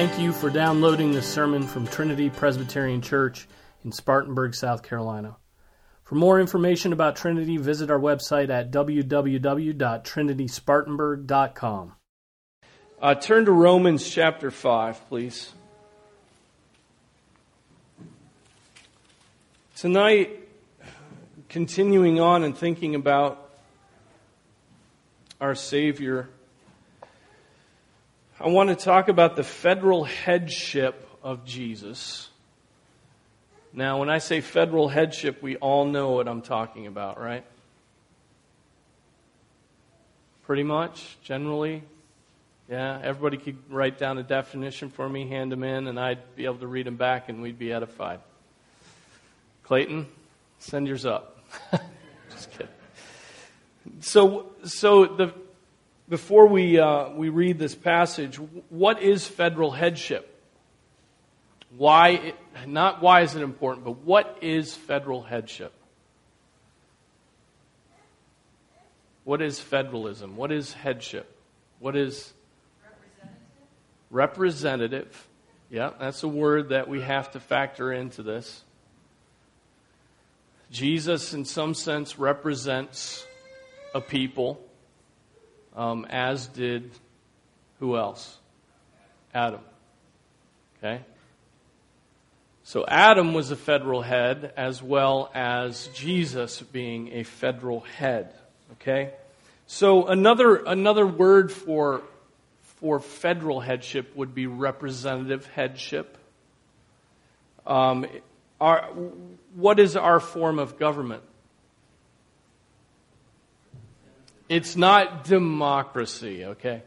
Thank you for downloading this sermon from Trinity Presbyterian Church in Spartanburg, South Carolina. For more information about Trinity, visit our website at www.trinityspartanburg.com. Uh, turn to Romans chapter 5, please. Tonight, continuing on and thinking about our Savior, I want to talk about the federal headship of Jesus. Now, when I say federal headship, we all know what I'm talking about, right? Pretty much, generally. Yeah, everybody could write down a definition for me, hand them in, and I'd be able to read them back, and we'd be edified. Clayton, send yours up. Just kidding. So, so the, before we, uh, we read this passage, what is federal headship? Why, it, not why is it important, but what is federal headship? What is federalism? What is headship? What is Representative. Representative. Yeah, that's a word that we have to factor into this. Jesus, in some sense, represents a people, um, as did who else? Adam. Okay? So Adam was a federal head as well as Jesus being a federal head. Okay? So another, another word for for federal headship would be representative headship. Um, our, what is our form of government? It's not democracy, okay?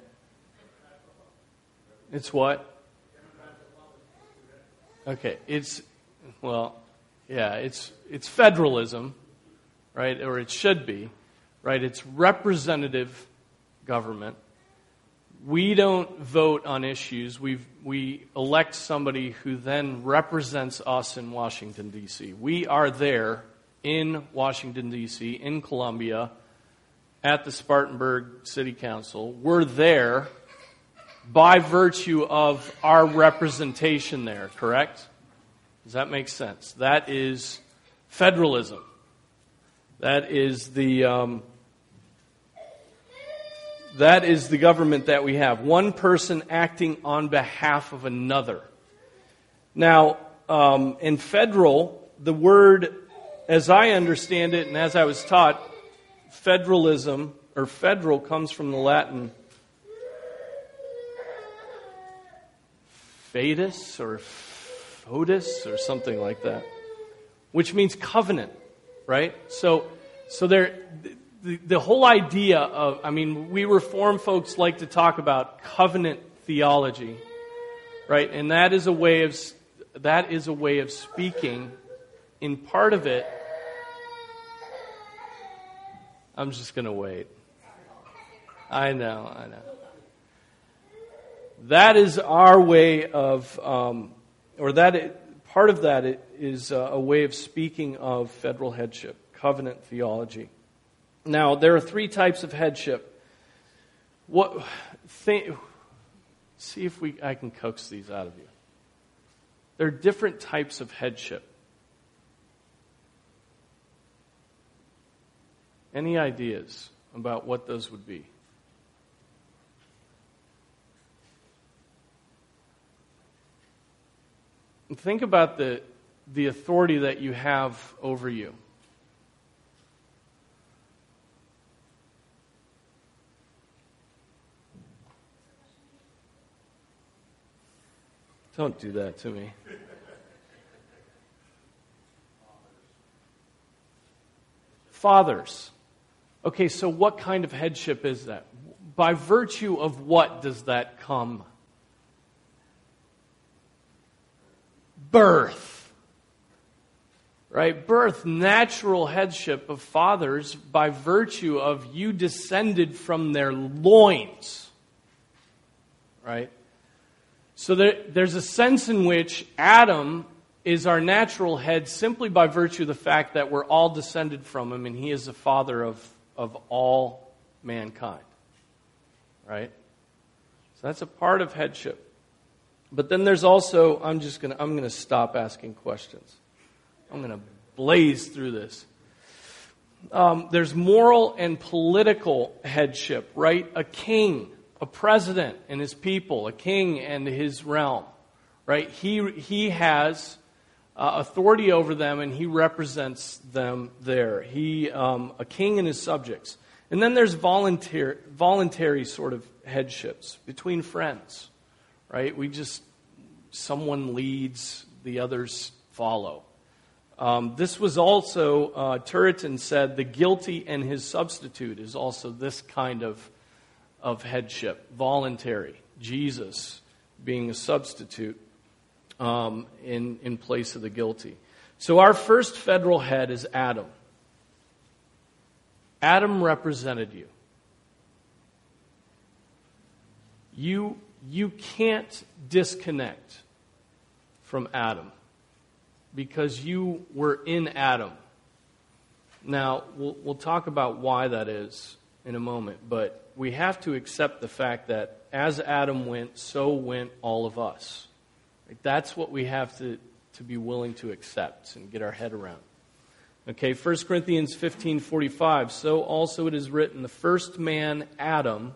It's what? Okay, it's well, yeah, it's it's federalism, right? Or it should be, right? It's representative government we don't vote on issues. we we elect somebody who then represents us in Washington, D.C. We are there in Washington, D.C., in Columbia, at the Spartanburg City Council. We're there by virtue of our representation there, correct? Does that make sense? That is federalism. That is the. Um, that is the government that we have. One person acting on behalf of another. Now, um, in federal, the word, as I understand it and as I was taught, federalism or federal comes from the Latin fadus or foedus or something like that, which means covenant, right? So, so there, the, the whole idea of, I mean, we reform folks like to talk about covenant theology, right? And that is a way of, that is a way of speaking. In part of it, I'm just going to wait. I know, I know. That is our way of, um, or that part of that is a way of speaking of federal headship, covenant theology. Now, there are three types of headship. What, see if we, I can coax these out of you. There are different types of headship. Any ideas about what those would be? Think about the, the authority that you have over you. Don't do that to me. Fathers. Okay, so what kind of headship is that? By virtue of what does that come? Birth. Right? Birth, natural headship of fathers by virtue of you descended from their loins. Right? So there, there's a sense in which Adam is our natural head simply by virtue of the fact that we're all descended from him and he is the father of, of all mankind. Right? So that's a part of headship. But then there's also, I'm just going to, I'm going to stop asking questions. I'm going to blaze through this. Um, there's moral and political headship, right? A king, a president and his people, a king and his realm, right? He, he has uh, authority over them and he represents them there. He, um, a king and his subjects. And then there's voluntary, voluntary sort of headships between friends, right? We just, someone leads, the others follow. Um, this was also, uh, Turretin said, the guilty and his substitute is also this kind of, of headship, voluntary. Jesus being a substitute um, in, in place of the guilty. So our first federal head is Adam. Adam represented you. You, you can't disconnect from Adam because you were in Adam. Now, we'll, we'll talk about why that is in a moment, but we have to accept the fact that as Adam went, so went all of us. That's what we have to, to be willing to accept and get our head around. Okay, 1 Corinthians 15:45, so also it is written, the first man Adam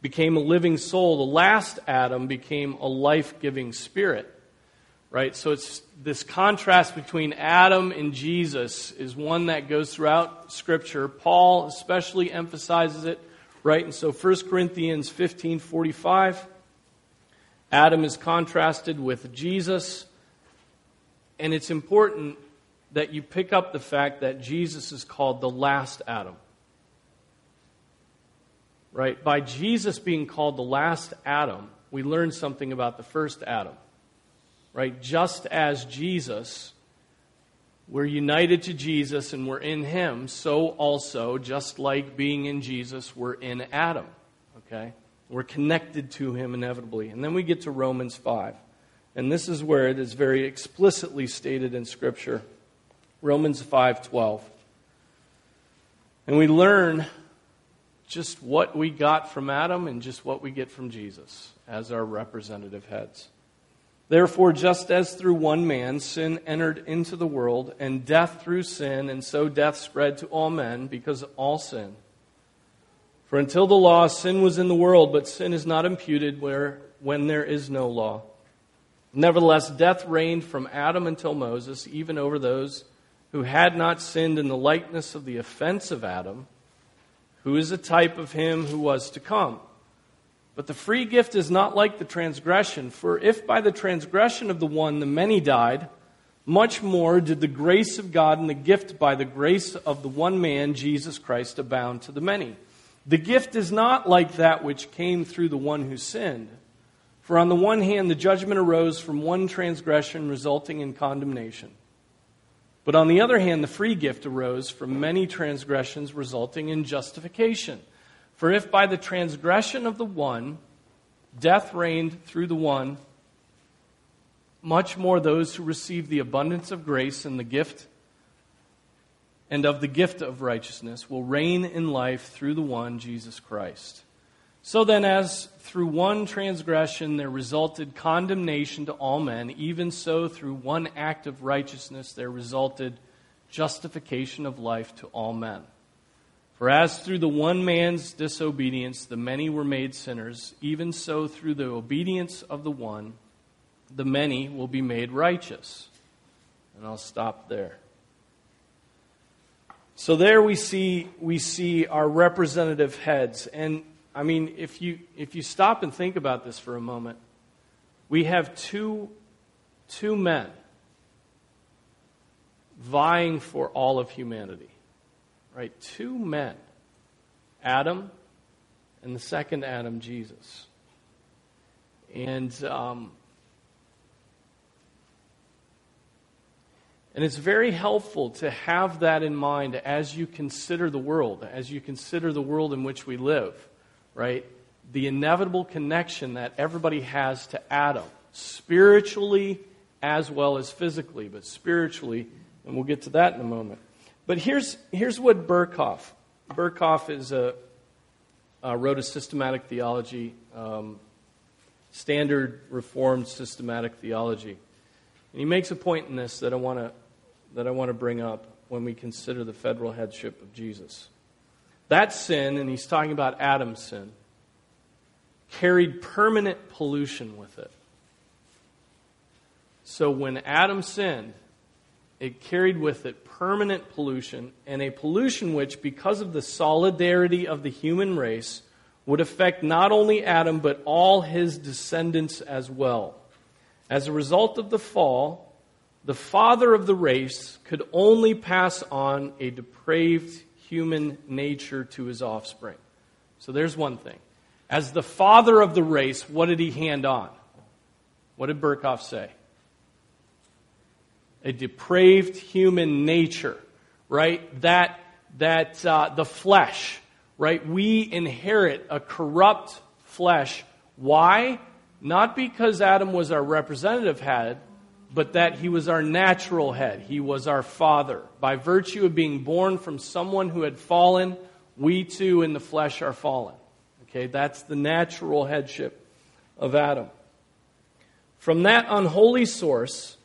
became a living soul, the last Adam became a life-giving spirit. Right? So it's this contrast between Adam and Jesus is one that goes throughout scripture. Paul especially emphasizes it, right? And so 1 Corinthians 15:45 Adam is contrasted with Jesus. And it's important that you pick up the fact that Jesus is called the last Adam. Right? By Jesus being called the last Adam, we learn something about the first Adam. Right? Just as Jesus, we're united to Jesus and we're in Him, so also, just like being in Jesus, we're in Adam. Okay? We're connected to him inevitably. And then we get to Romans 5. And this is where it is very explicitly stated in scripture. Romans 5:12. And we learn just what we got from Adam and just what we get from Jesus as our representative heads. Therefore, just as through one man sin entered into the world, and death through sin, and so death spread to all men because all sin. For until the law, sin was in the world, but sin is not imputed where, when there is no law. Nevertheless, death reigned from Adam until Moses, even over those who had not sinned in the likeness of the offense of Adam, who is a type of him who was to come. But the free gift is not like the transgression, for if by the transgression of the one the many died, much more did the grace of God and the gift by the grace of the one man, Jesus Christ, abound to the many. The gift is not like that which came through the one who sinned. For on the one hand, the judgment arose from one transgression, resulting in condemnation. But on the other hand, the free gift arose from many transgressions, resulting in justification. For if by the transgression of the one, death reigned through the one, much more those who receive the abundance of grace and the gift and of the gift of righteousness will reign in life through the one, Jesus Christ. So then, as through one transgression there resulted condemnation to all men, even so through one act of righteousness there resulted justification of life to all men. For as through the one man's disobedience the many were made sinners, even so through the obedience of the one the many will be made righteous. And I'll stop there. So there we see we see our representative heads and I mean if you if you stop and think about this for a moment we have two two men vying for all of humanity. Right? Two men. Adam and the second Adam Jesus. And um, And it's very helpful to have that in mind as you consider the world, as you consider the world in which we live, right? The inevitable connection that everybody has to Adam, spiritually as well as physically, but spiritually, and we'll get to that in a moment. But here's, here's what Berkhof, Berkhof is a, uh, wrote a systematic theology um, standard Reformed systematic theology. And he makes a point in this that I want to, that I want to bring up when we consider the federal headship of Jesus. That sin, and he's talking about Adam's sin, carried permanent pollution with it. So when Adam sinned, it carried with it permanent pollution, and a pollution which, because of the solidarity of the human race, would affect not only Adam, but all his descendants as well. As a result of the fall, the father of the race could only pass on a depraved human nature to his offspring. So there's one thing. As the father of the race, what did he hand on? What did Berkhof say? A depraved human nature, right? That, that, uh, the flesh, right? We inherit a corrupt flesh. Why? Not because Adam was our representative head, but that he was our natural head. He was our father. By virtue of being born from someone who had fallen, we too in the flesh are fallen. Okay, that's the natural headship of Adam. From that unholy source,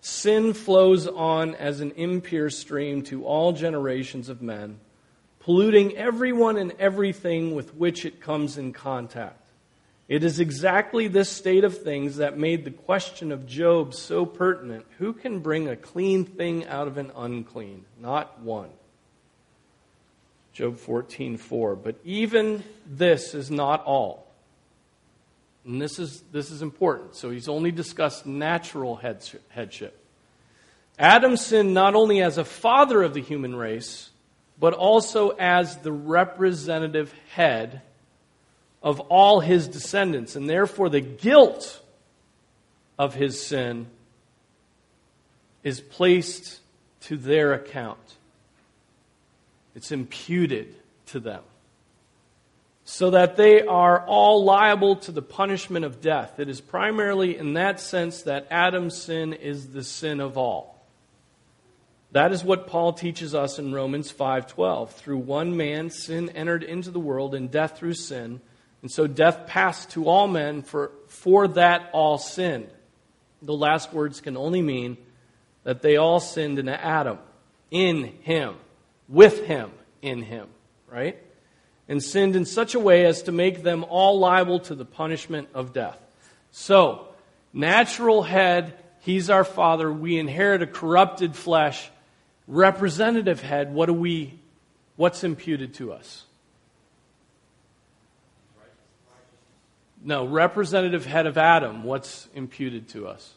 sin flows on as an impure stream to all generations of men, polluting everyone and everything with which it comes in contact. It is exactly this state of things that made the question of Job so pertinent. Who can bring a clean thing out of an unclean? Not one. Job 14:4. But even this is not all. And this is, this is important. So he's only discussed natural headship. Adam sinned not only as a father of the human race, but also as the representative head of all his descendants. And therefore, the guilt of his sin is placed to their account. It's imputed to them. So that they are all liable to the punishment of death. It is primarily in that sense that Adam's sin is the sin of all. That is what Paul teaches us in Romans 5:12. Through one man sin entered into the world and death through sin, and so death passed to all men for for that all sinned. The last words can only mean that they all sinned in Adam, in him with him in him, right? And sinned in such a way as to make them all liable to the punishment of death. So, natural head, he's our father. We inherit a corrupted flesh. Representative head, what do we, what's imputed to us? No, representative head of Adam, what's imputed to us?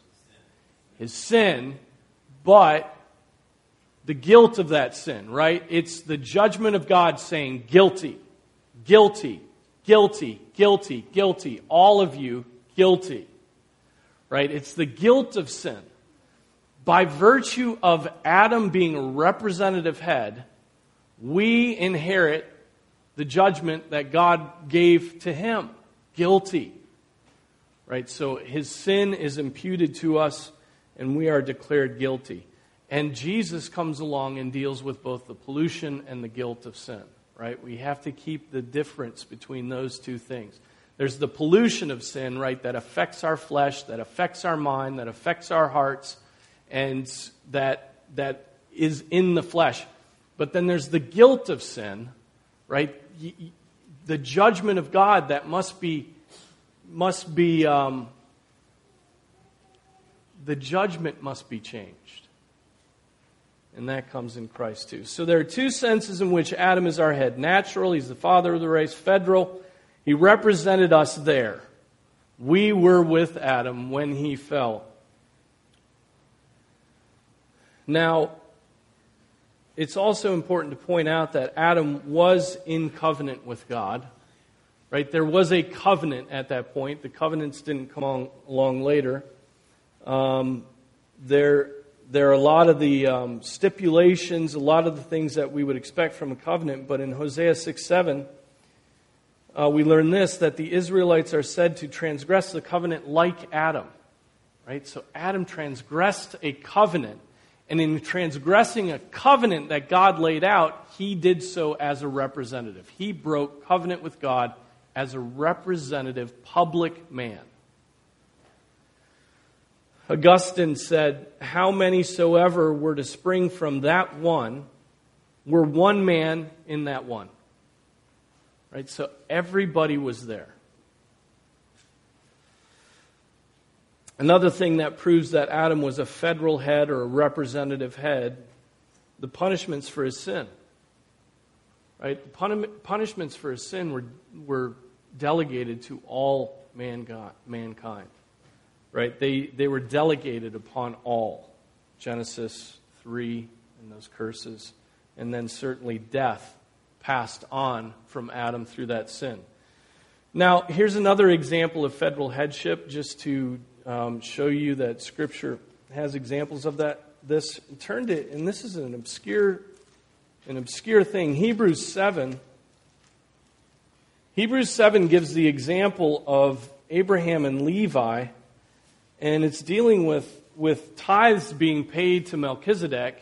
His sin, but the guilt of that sin, right? It's the judgment of God saying, guilty, guilty, guilty, guilty, guilty, all of you guilty, right? It's the guilt of sin. By virtue of Adam being a representative head, we inherit the judgment that God gave to him guilty. Right? So his sin is imputed to us, and we are declared guilty. And Jesus comes along and deals with both the pollution and the guilt of sin, right? We have to keep the difference between those two things. There's the pollution of sin, right, that affects our flesh, that affects our mind, that affects our hearts, and that, that is in the flesh. But then there's the guilt of sin, right? The judgment of God that must be, must be, um, the judgment must be changed and that comes in Christ too. So there are two senses in which Adam is our head natural, he's the father of the race, federal, he represented us there. We were with Adam when he fell. Now, it's also important to point out that Adam was in covenant with God. Right? There was a covenant at that point. The covenants didn't come along, later. Um, there there are a lot of the um, stipulations, a lot of the things that we would expect from a covenant, but in Hosea 6 7, uh, we learn this that the Israelites are said to transgress the covenant like Adam. Right? So Adam transgressed a covenant, and in transgressing a covenant that God laid out, he did so as a representative. He broke covenant with God as a representative public man. Augustine said, How many soever were to spring from that one were one man in that one. Right? So everybody was there. Another thing that proves that Adam was a federal head or a representative head, the punishments for his sin. Right? The punishments for his sin were, were delegated to all mankind. Right? They, they were delegated upon all. Genesis 3 and those curses. And then certainly death passed on from Adam through that sin. Now, here's another example of federal headship, just to um, show you that Scripture has examples of that. This turned it, and this is an obscure, an obscure thing. Hebrews seven. Hebrews seven gives the example of Abraham and Levi, and it's dealing with with tithes being paid to Melchizedek,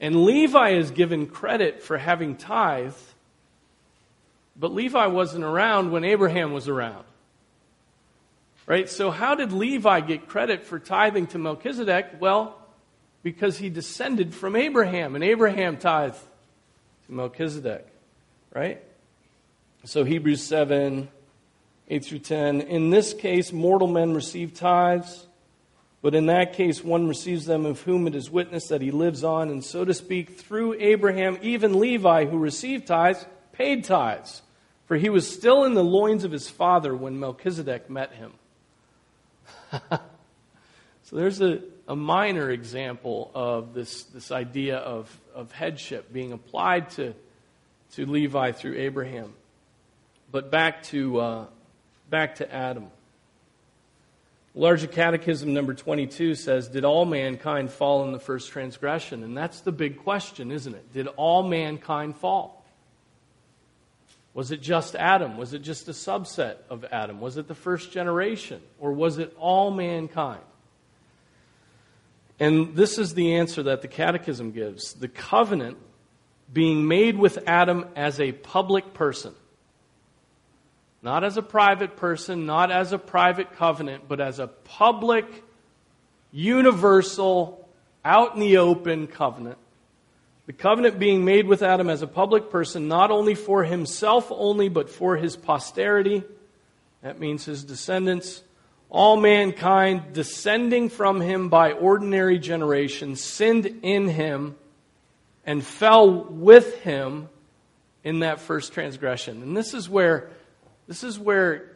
and Levi is given credit for having tithed, but Levi wasn't around when Abraham was around. Right? So, how did Levi get credit for tithing to Melchizedek? Well, because he descended from Abraham, and Abraham tithed to Melchizedek. Right? So, Hebrews 7 8 through 10. In this case, mortal men receive tithes, but in that case, one receives them of whom it is witnessed that he lives on, and so to speak, through Abraham, even Levi, who received tithes, paid tithes, for he was still in the loins of his father when Melchizedek met him. so there's a, a minor example of this, this idea of, of headship being applied to, to Levi through Abraham. But back to, uh, back to Adam. Larger Catechism number 22 says, Did all mankind fall in the first transgression? And that's the big question, isn't it? Did all mankind fall? Was it just Adam? Was it just a subset of Adam? Was it the first generation? Or was it all mankind? And this is the answer that the Catechism gives. The covenant being made with Adam as a public person. Not as a private person, not as a private covenant, but as a public, universal, out in the open covenant the covenant being made with Adam as a public person, not only for himself only, but for his posterity. That means his descendants. All mankind descending from him by ordinary generation sinned in him and fell with him in that first transgression. And this is where this is where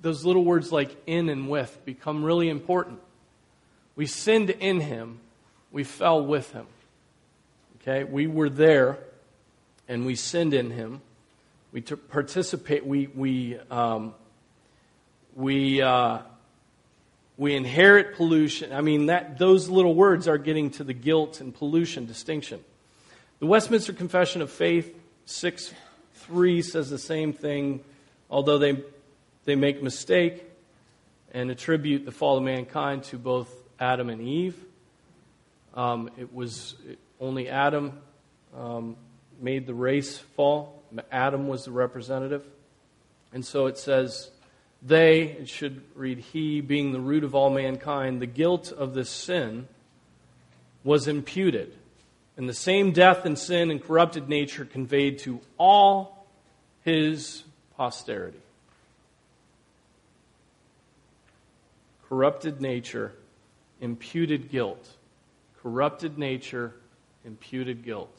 those little words like in and with become really important. We sinned in him, we fell with him. Okay, we were there, and we sinned in Him. We took participate. We we um, we uh, we inherit pollution. I mean that those little words are getting to the guilt and pollution distinction. The Westminster Confession of Faith six three says the same thing, although they they make mistake and attribute the fall of mankind to both Adam and Eve. Um, it was only Adam um, made the race fall. Adam was the representative. And so it says, they, it should read he, being the root of all mankind, the guilt of this sin was imputed. And the same death and sin and corrupted nature conveyed to all his posterity. Corrupted nature, imputed guilt. Corrupted nature, imputed guilt.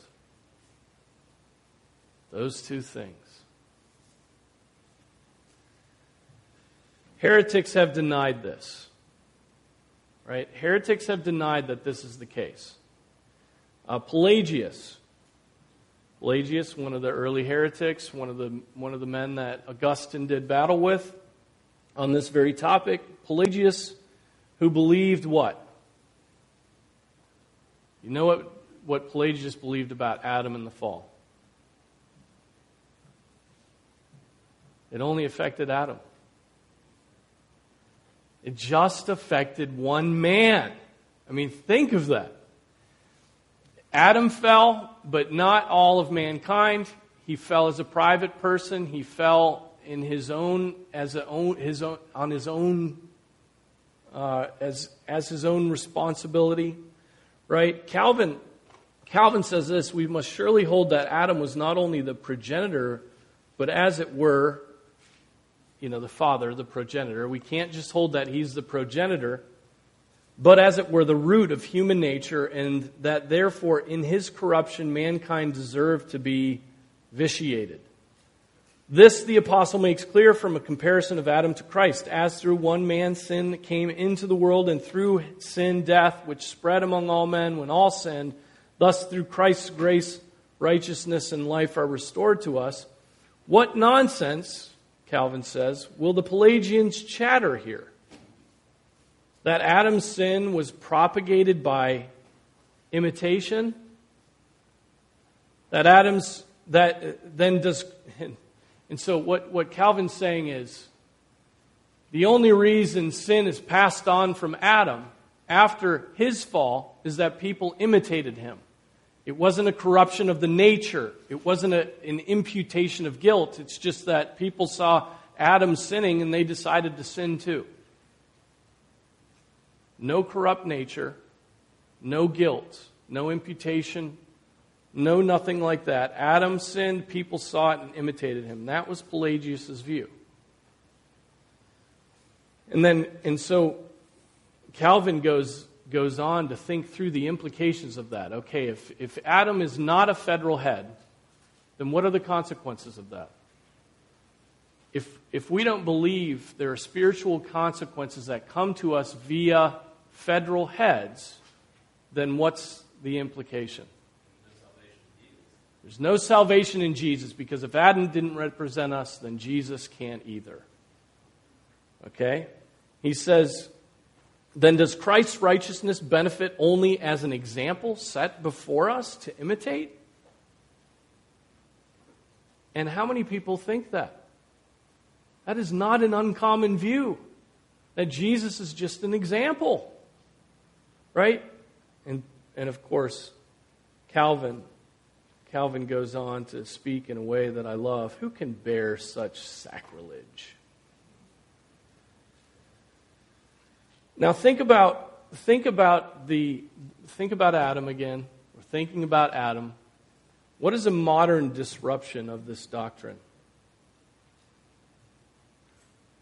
Those two things. Heretics have denied this. Right? Heretics have denied that this is the case. Uh, Pelagius. Pelagius, one of the early heretics, one of the, one of the men that Augustine did battle with on this very topic. Pelagius, who believed what? You know what what Pelagius believed about Adam and the fall. It only affected Adam. It just affected one man. I mean, think of that. Adam fell, but not all of mankind. He fell as a private person. He fell in his own, as a own, his own, on his own uh, as, as his own responsibility, right? Calvin, Calvin says this we must surely hold that Adam was not only the progenitor, but as it were, you know, the father, the progenitor. We can't just hold that he's the progenitor, but as it were, the root of human nature, and that therefore in his corruption mankind deserved to be vitiated. This the apostle makes clear from a comparison of Adam to Christ. As through one man sin came into the world, and through sin death, which spread among all men when all sinned, thus through Christ's grace, righteousness and life are restored to us. What nonsense, Calvin says, will the Pelagians chatter here? That Adam's sin was propagated by imitation? That Adam's, that then does, and so, what, what Calvin's saying is the only reason sin is passed on from Adam after his fall is that people imitated him. It wasn't a corruption of the nature, it wasn't a, an imputation of guilt. It's just that people saw Adam sinning and they decided to sin too. No corrupt nature, no guilt, no imputation, no, nothing like that. Adam sinned, people saw it and imitated him. That was Pelagius' view. And then, and so Calvin goes, goes on to think through the implications of that. Okay, if, if Adam is not a federal head, then what are the consequences of that? If, if we don't believe there are spiritual consequences that come to us via federal heads, then what's the implication? There's no salvation in Jesus because if Adam didn't represent us, then Jesus can't either. Okay? He says, then does Christ's righteousness benefit only as an example set before us to imitate? And how many people think that? That is not an uncommon view. That Jesus is just an example. Right? And, and of course, Calvin Calvin goes on to speak in a way that I love. Who can bear such sacrilege? Now think about think about the think about Adam again. We're thinking about Adam. What is a modern disruption of this doctrine?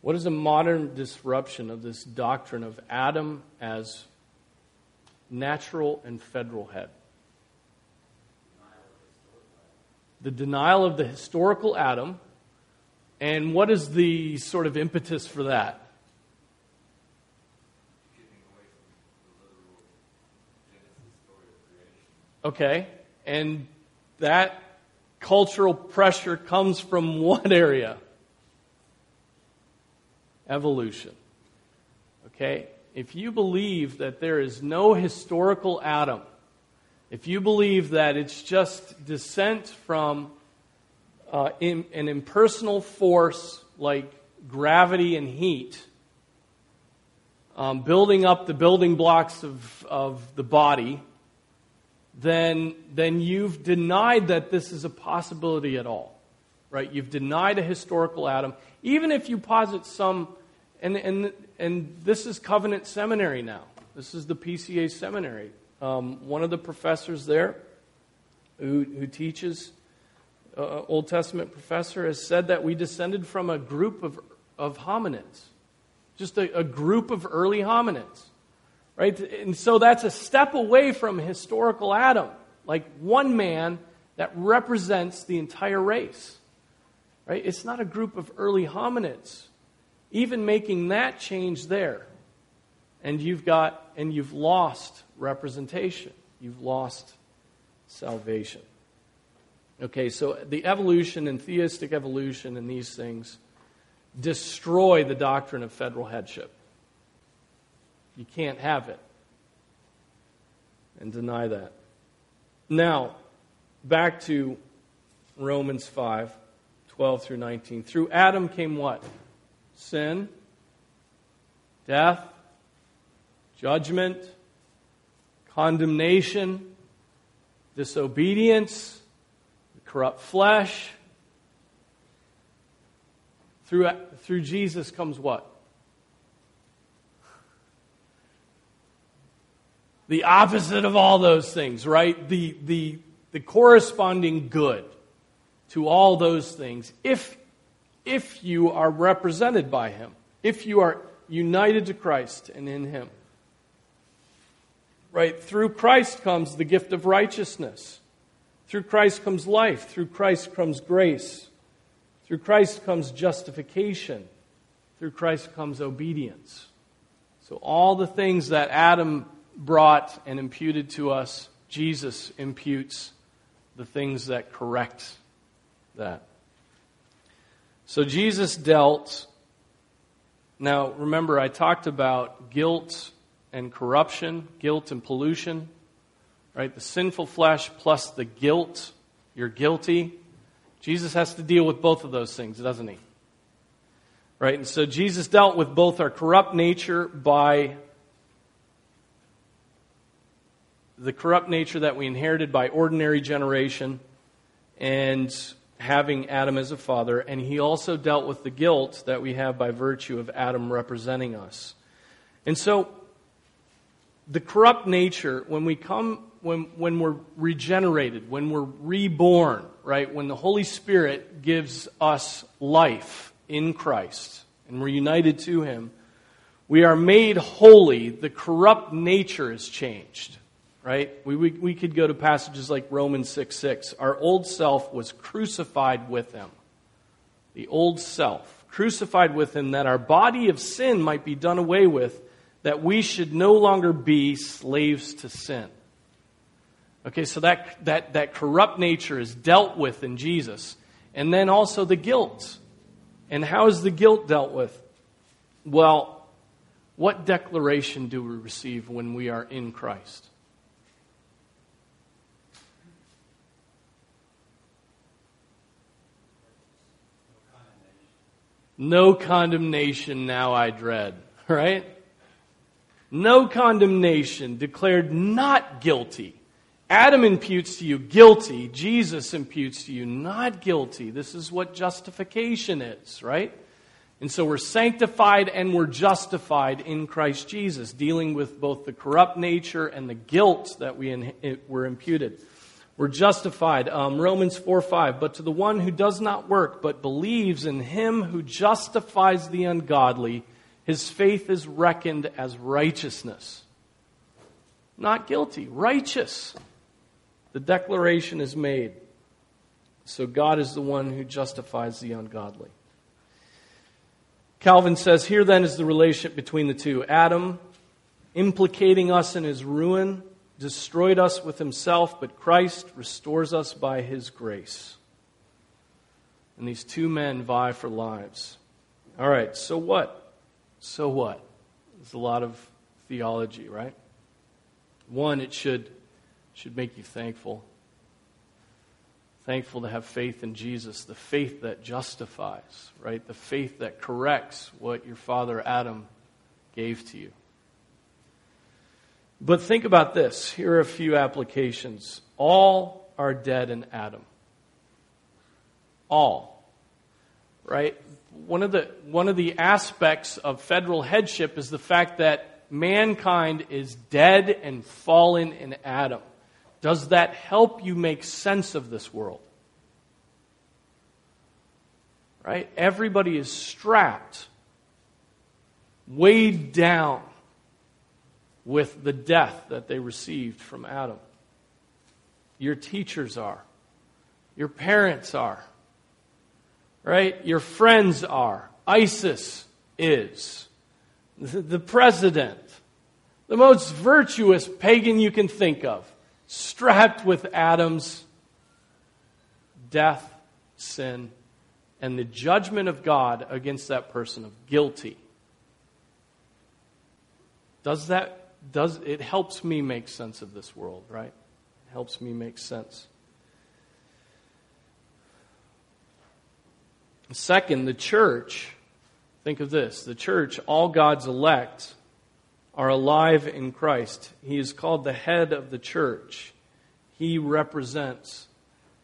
What is a modern disruption of this doctrine of Adam as natural and federal head? the denial of the historical Adam. And what is the sort of impetus for that? Okay, and that cultural pressure comes from what area? Evolution. Okay, if you believe that there is no historical Adam, if you believe that it's just descent from uh, in, an impersonal force like gravity and heat, um, building up the building blocks of, of the body, then, then you've denied that this is a possibility at all. Right? You've denied a historical Adam. Even if you posit some, and, and, and this is Covenant Seminary now. This is the PCA seminary. Um, one of the professors there who, who teaches, uh, Old Testament professor, has said that we descended from a group of, of hominids, just a, a group of early hominids. Right? And so that's a step away from historical Adam, like one man that represents the entire race. Right? It's not a group of early hominids. Even making that change there, and you've got and you've lost representation. You've lost salvation. Okay, so the evolution and theistic evolution and these things destroy the doctrine of federal headship. You can't have it and deny that. Now, back to Romans 5 12 through 19. Through Adam came what? Sin, death, judgment, condemnation, disobedience, corrupt flesh. Through, through Jesus comes what? The opposite of all those things, right? The, the, the corresponding good to all those things if, if you are represented by Him, if you are united to Christ and in Him. Right? Through Christ comes the gift of righteousness. Through Christ comes life. Through Christ comes grace. Through Christ comes justification. Through Christ comes obedience. So, all the things that Adam brought and imputed to us, Jesus imputes the things that correct that. So, Jesus dealt. Now, remember, I talked about guilt and corruption, guilt and pollution, right? The sinful flesh plus the guilt. You're guilty. Jesus has to deal with both of those things, doesn't he? Right? And so Jesus dealt with both our corrupt nature by the corrupt nature that we inherited by ordinary generation and having Adam as a father, and he also dealt with the guilt that we have by virtue of Adam representing us. And so the corrupt nature, when we come, when, when we're regenerated, when we're reborn, right, when the Holy Spirit gives us life in Christ and we're united to Him, we are made holy. The corrupt nature is changed, right? We, we, we could go to passages like Romans 6 6. Our old self was crucified with Him. The old self, crucified with Him, that our body of sin might be done away with that we should no longer be slaves to sin. Okay, so that, that, that corrupt nature is dealt with in Jesus. And then also the guilt. And how is the guilt dealt with? Well, what declaration do we receive when we are in Christ? No condemnation now I dread, right? no condemnation, declared not guilty. Adam imputes to you guilty. Jesus imputes to you not guilty. This is what justification is, right? And so we're sanctified and we're justified in Christ Jesus, dealing with both the corrupt nature and the guilt that we in, were imputed. We're justified. Um, Romans 4 5. But to the one who does not work, but believes in him who justifies the ungodly, his faith is reckoned as righteousness. Not guilty, righteous. The declaration is made. So God is the one who justifies the ungodly. Calvin says, Here then is the relationship between the two. Adam, implicating us in his ruin, destroyed us with himself, but Christ restores us by his grace. And these two men vie for lives. All right, so what? so what? There's a lot of theology, right? One, it should, should make you thankful. Thankful to have faith in Jesus, the faith that justifies, right? The faith that corrects what your father Adam gave to you. But think about this. Here are a few applications. All are dead in Adam. All. Right? one of the, one of the aspects of federal headship is the fact that mankind is dead and fallen in Adam. Does that help you make sense of this world? Right? Everybody is strapped, weighed down with the death that they received from Adam. Your teachers are, your parents are right? Your friends are. ISIS is. The president, the most virtuous pagan you can think of, strapped with Adam's death, sin, and the judgment of God against that person of guilty. Does that, does, it helps me make sense of this world, right? It helps me make sense. Second, the church, think of this the church, all God's elect, are alive in Christ. He is called the head of the church. He represents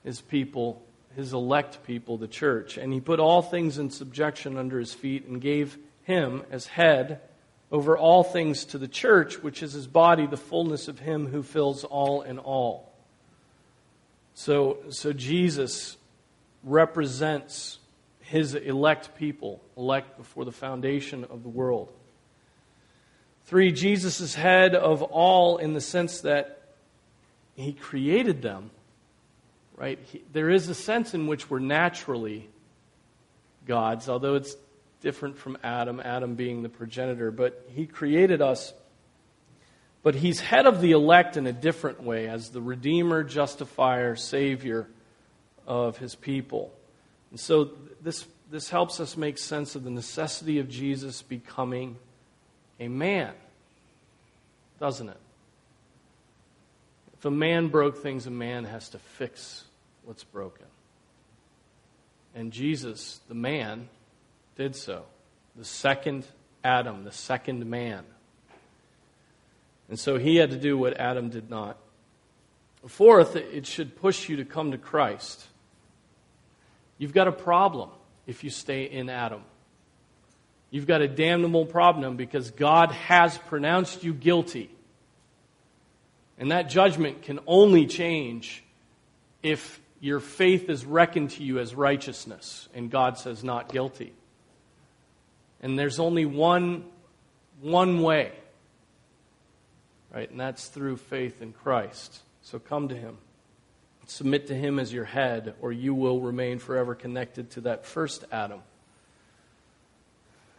his people, his elect people, the church. And he put all things in subjection under his feet and gave him, as head, over all things to the church, which is his body, the fullness of him who fills all in all. So, so Jesus represents his elect people, elect before the foundation of the world. Three, Jesus is head of all in the sense that he created them, right? He, there is a sense in which we're naturally God's, although it's different from Adam, Adam being the progenitor, but he created us. But he's head of the elect in a different way as the Redeemer, Justifier, Savior of his people. And so this, this helps us make sense of the necessity of Jesus becoming a man, doesn't it? If a man broke things, a man has to fix what's broken. And Jesus, the man, did so. The second Adam, the second man. And so he had to do what Adam did not. Fourth, it should push you to come to Christ. You've got a problem if you stay in Adam. You've got a damnable problem because God has pronounced you guilty. And that judgment can only change if your faith is reckoned to you as righteousness and God says not guilty. And there's only one, one way, right? And that's through faith in Christ. So come to Him. Submit to Him as your head, or you will remain forever connected to that first Adam.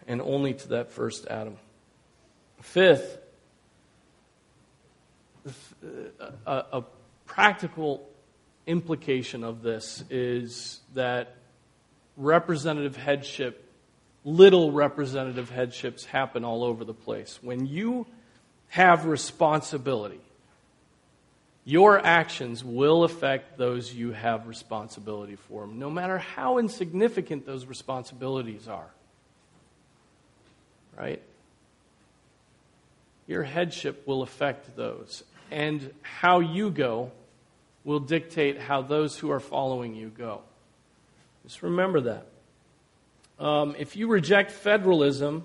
And only to that first Adam. Fifth, a, a practical implication of this is that representative headship little representative headships happen all over the place. When you have responsibility, your actions will affect those you have responsibility for, no matter how insignificant those responsibilities are. Right? Your headship will affect those. And how you go will dictate how those who are following you go. Just remember that. Um, if you reject federalism,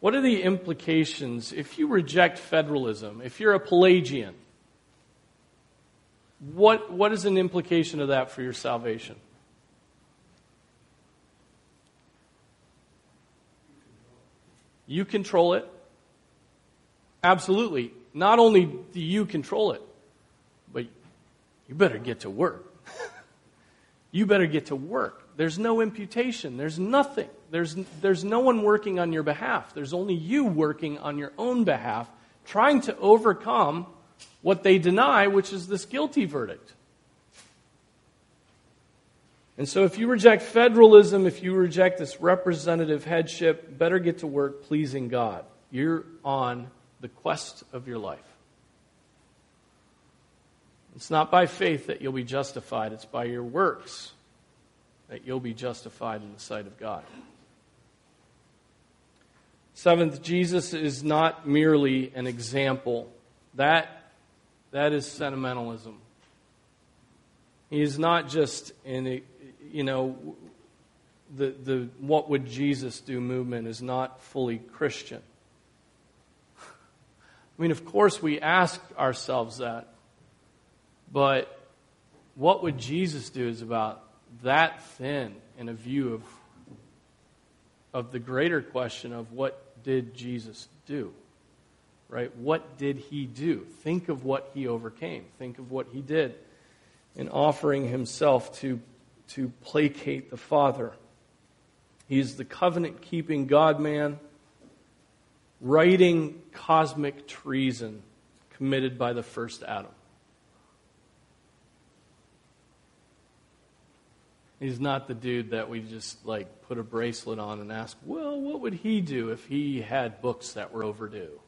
what are the implications if you reject federalism? If you're a Pelagian, what, what is an implication of that for your salvation? You control it. Absolutely. Not only do you control it, but you better get to work. you better get to work. There's no imputation. There's nothing. There's, there's no one working on your behalf. There's only you working on your own behalf, trying to overcome what they deny, which is this guilty verdict. And so, if you reject federalism, if you reject this representative headship, better get to work pleasing God. You're on the quest of your life. It's not by faith that you'll be justified, it's by your works that you'll be justified in the sight of God. Seventh, Jesus is not merely an example. That, that is sentimentalism. He is not just in, the you know, the, the what would Jesus do movement is not fully Christian. I mean, of course, we ask ourselves that. But what would Jesus do is about that thin in a view of, of the greater question of what did Jesus do? Right? What did he do? Think of what he overcame. Think of what he did in offering himself to, to placate the Father. He's the covenant keeping God man, righting cosmic treason committed by the first Adam. He's not the dude that we just like put a bracelet on and ask, well, what would he do if he had books that were overdue?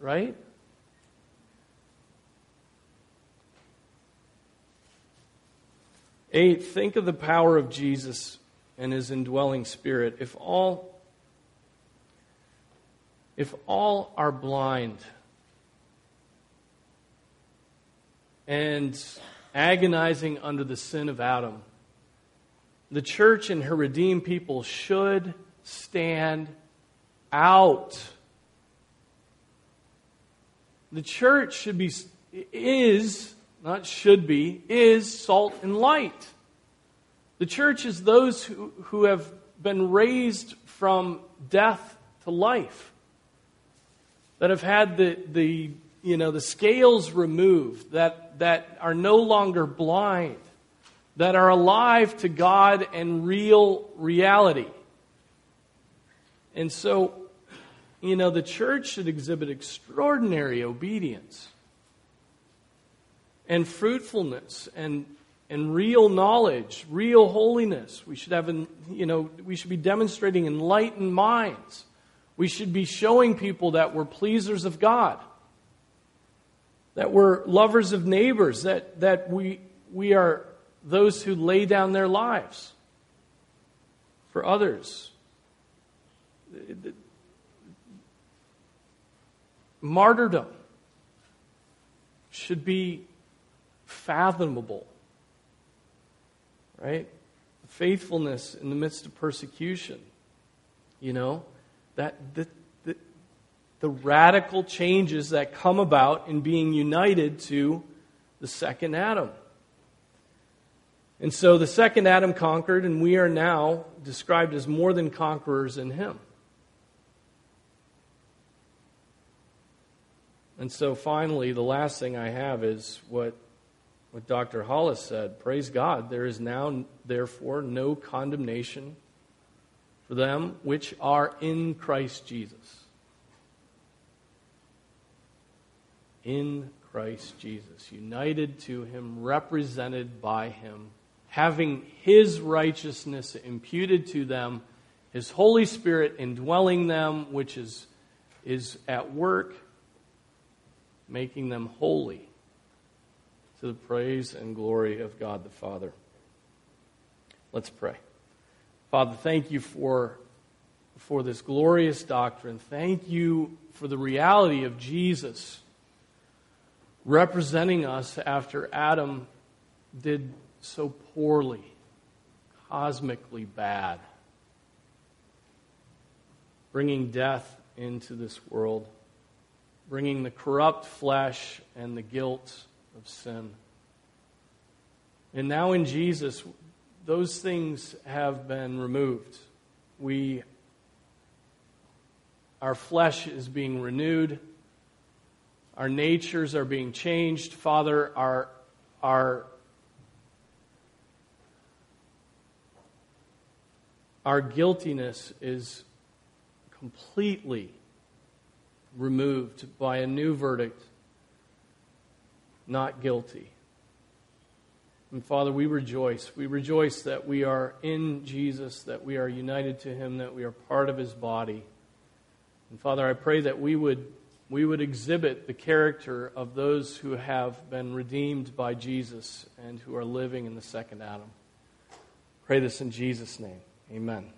Right? Eight, think of the power of Jesus and his indwelling spirit. If all if all are blind, and agonizing under the sin of Adam, the church and her redeemed people should stand out. The church should be, is, not should be, is salt and light. The church is those who, who have been raised from death to life, that have had the, the, you know, the scales removed, that, that are no longer blind, that are alive to God and real reality. And so, you know, the church should exhibit extraordinary obedience and fruitfulness and, and real knowledge, real holiness. We should have, you know, we should be demonstrating enlightened minds. We should be showing people that we're pleasers of God, that we're lovers of neighbors, that, that we, we are those who lay down their lives for others. Martyrdom should be fathomable, right? Faithfulness in the midst of persecution, you know, that the, the radical changes that come about in being united to the second Adam. And so the second Adam conquered, and we are now described as more than conquerors in him. And so finally, the last thing I have is what, what Dr. Hollis said. Praise God, there is now, therefore, no condemnation for them which are in Christ Jesus. In Christ Jesus, united to him, represented by him having his righteousness imputed to them, his Holy Spirit indwelling them, which is, is at work, making them holy to the praise and glory of God the Father. Let's pray. Father, thank you for, for this glorious doctrine. Thank you for the reality of Jesus representing us after Adam did so poorly, cosmically bad, bringing death into this world, bringing the corrupt flesh and the guilt of sin. And now in Jesus, those things have been removed. We, our flesh is being renewed. Our natures are being changed. Father, our, our our guiltiness is completely removed by a new verdict not guilty. And Father, we rejoice. We rejoice that we are in Jesus, that we are united to Him, that we are part of His body. And Father, I pray that we would, we would exhibit the character of those who have been redeemed by Jesus and who are living in the second Adam. Pray this in Jesus' name. Amen.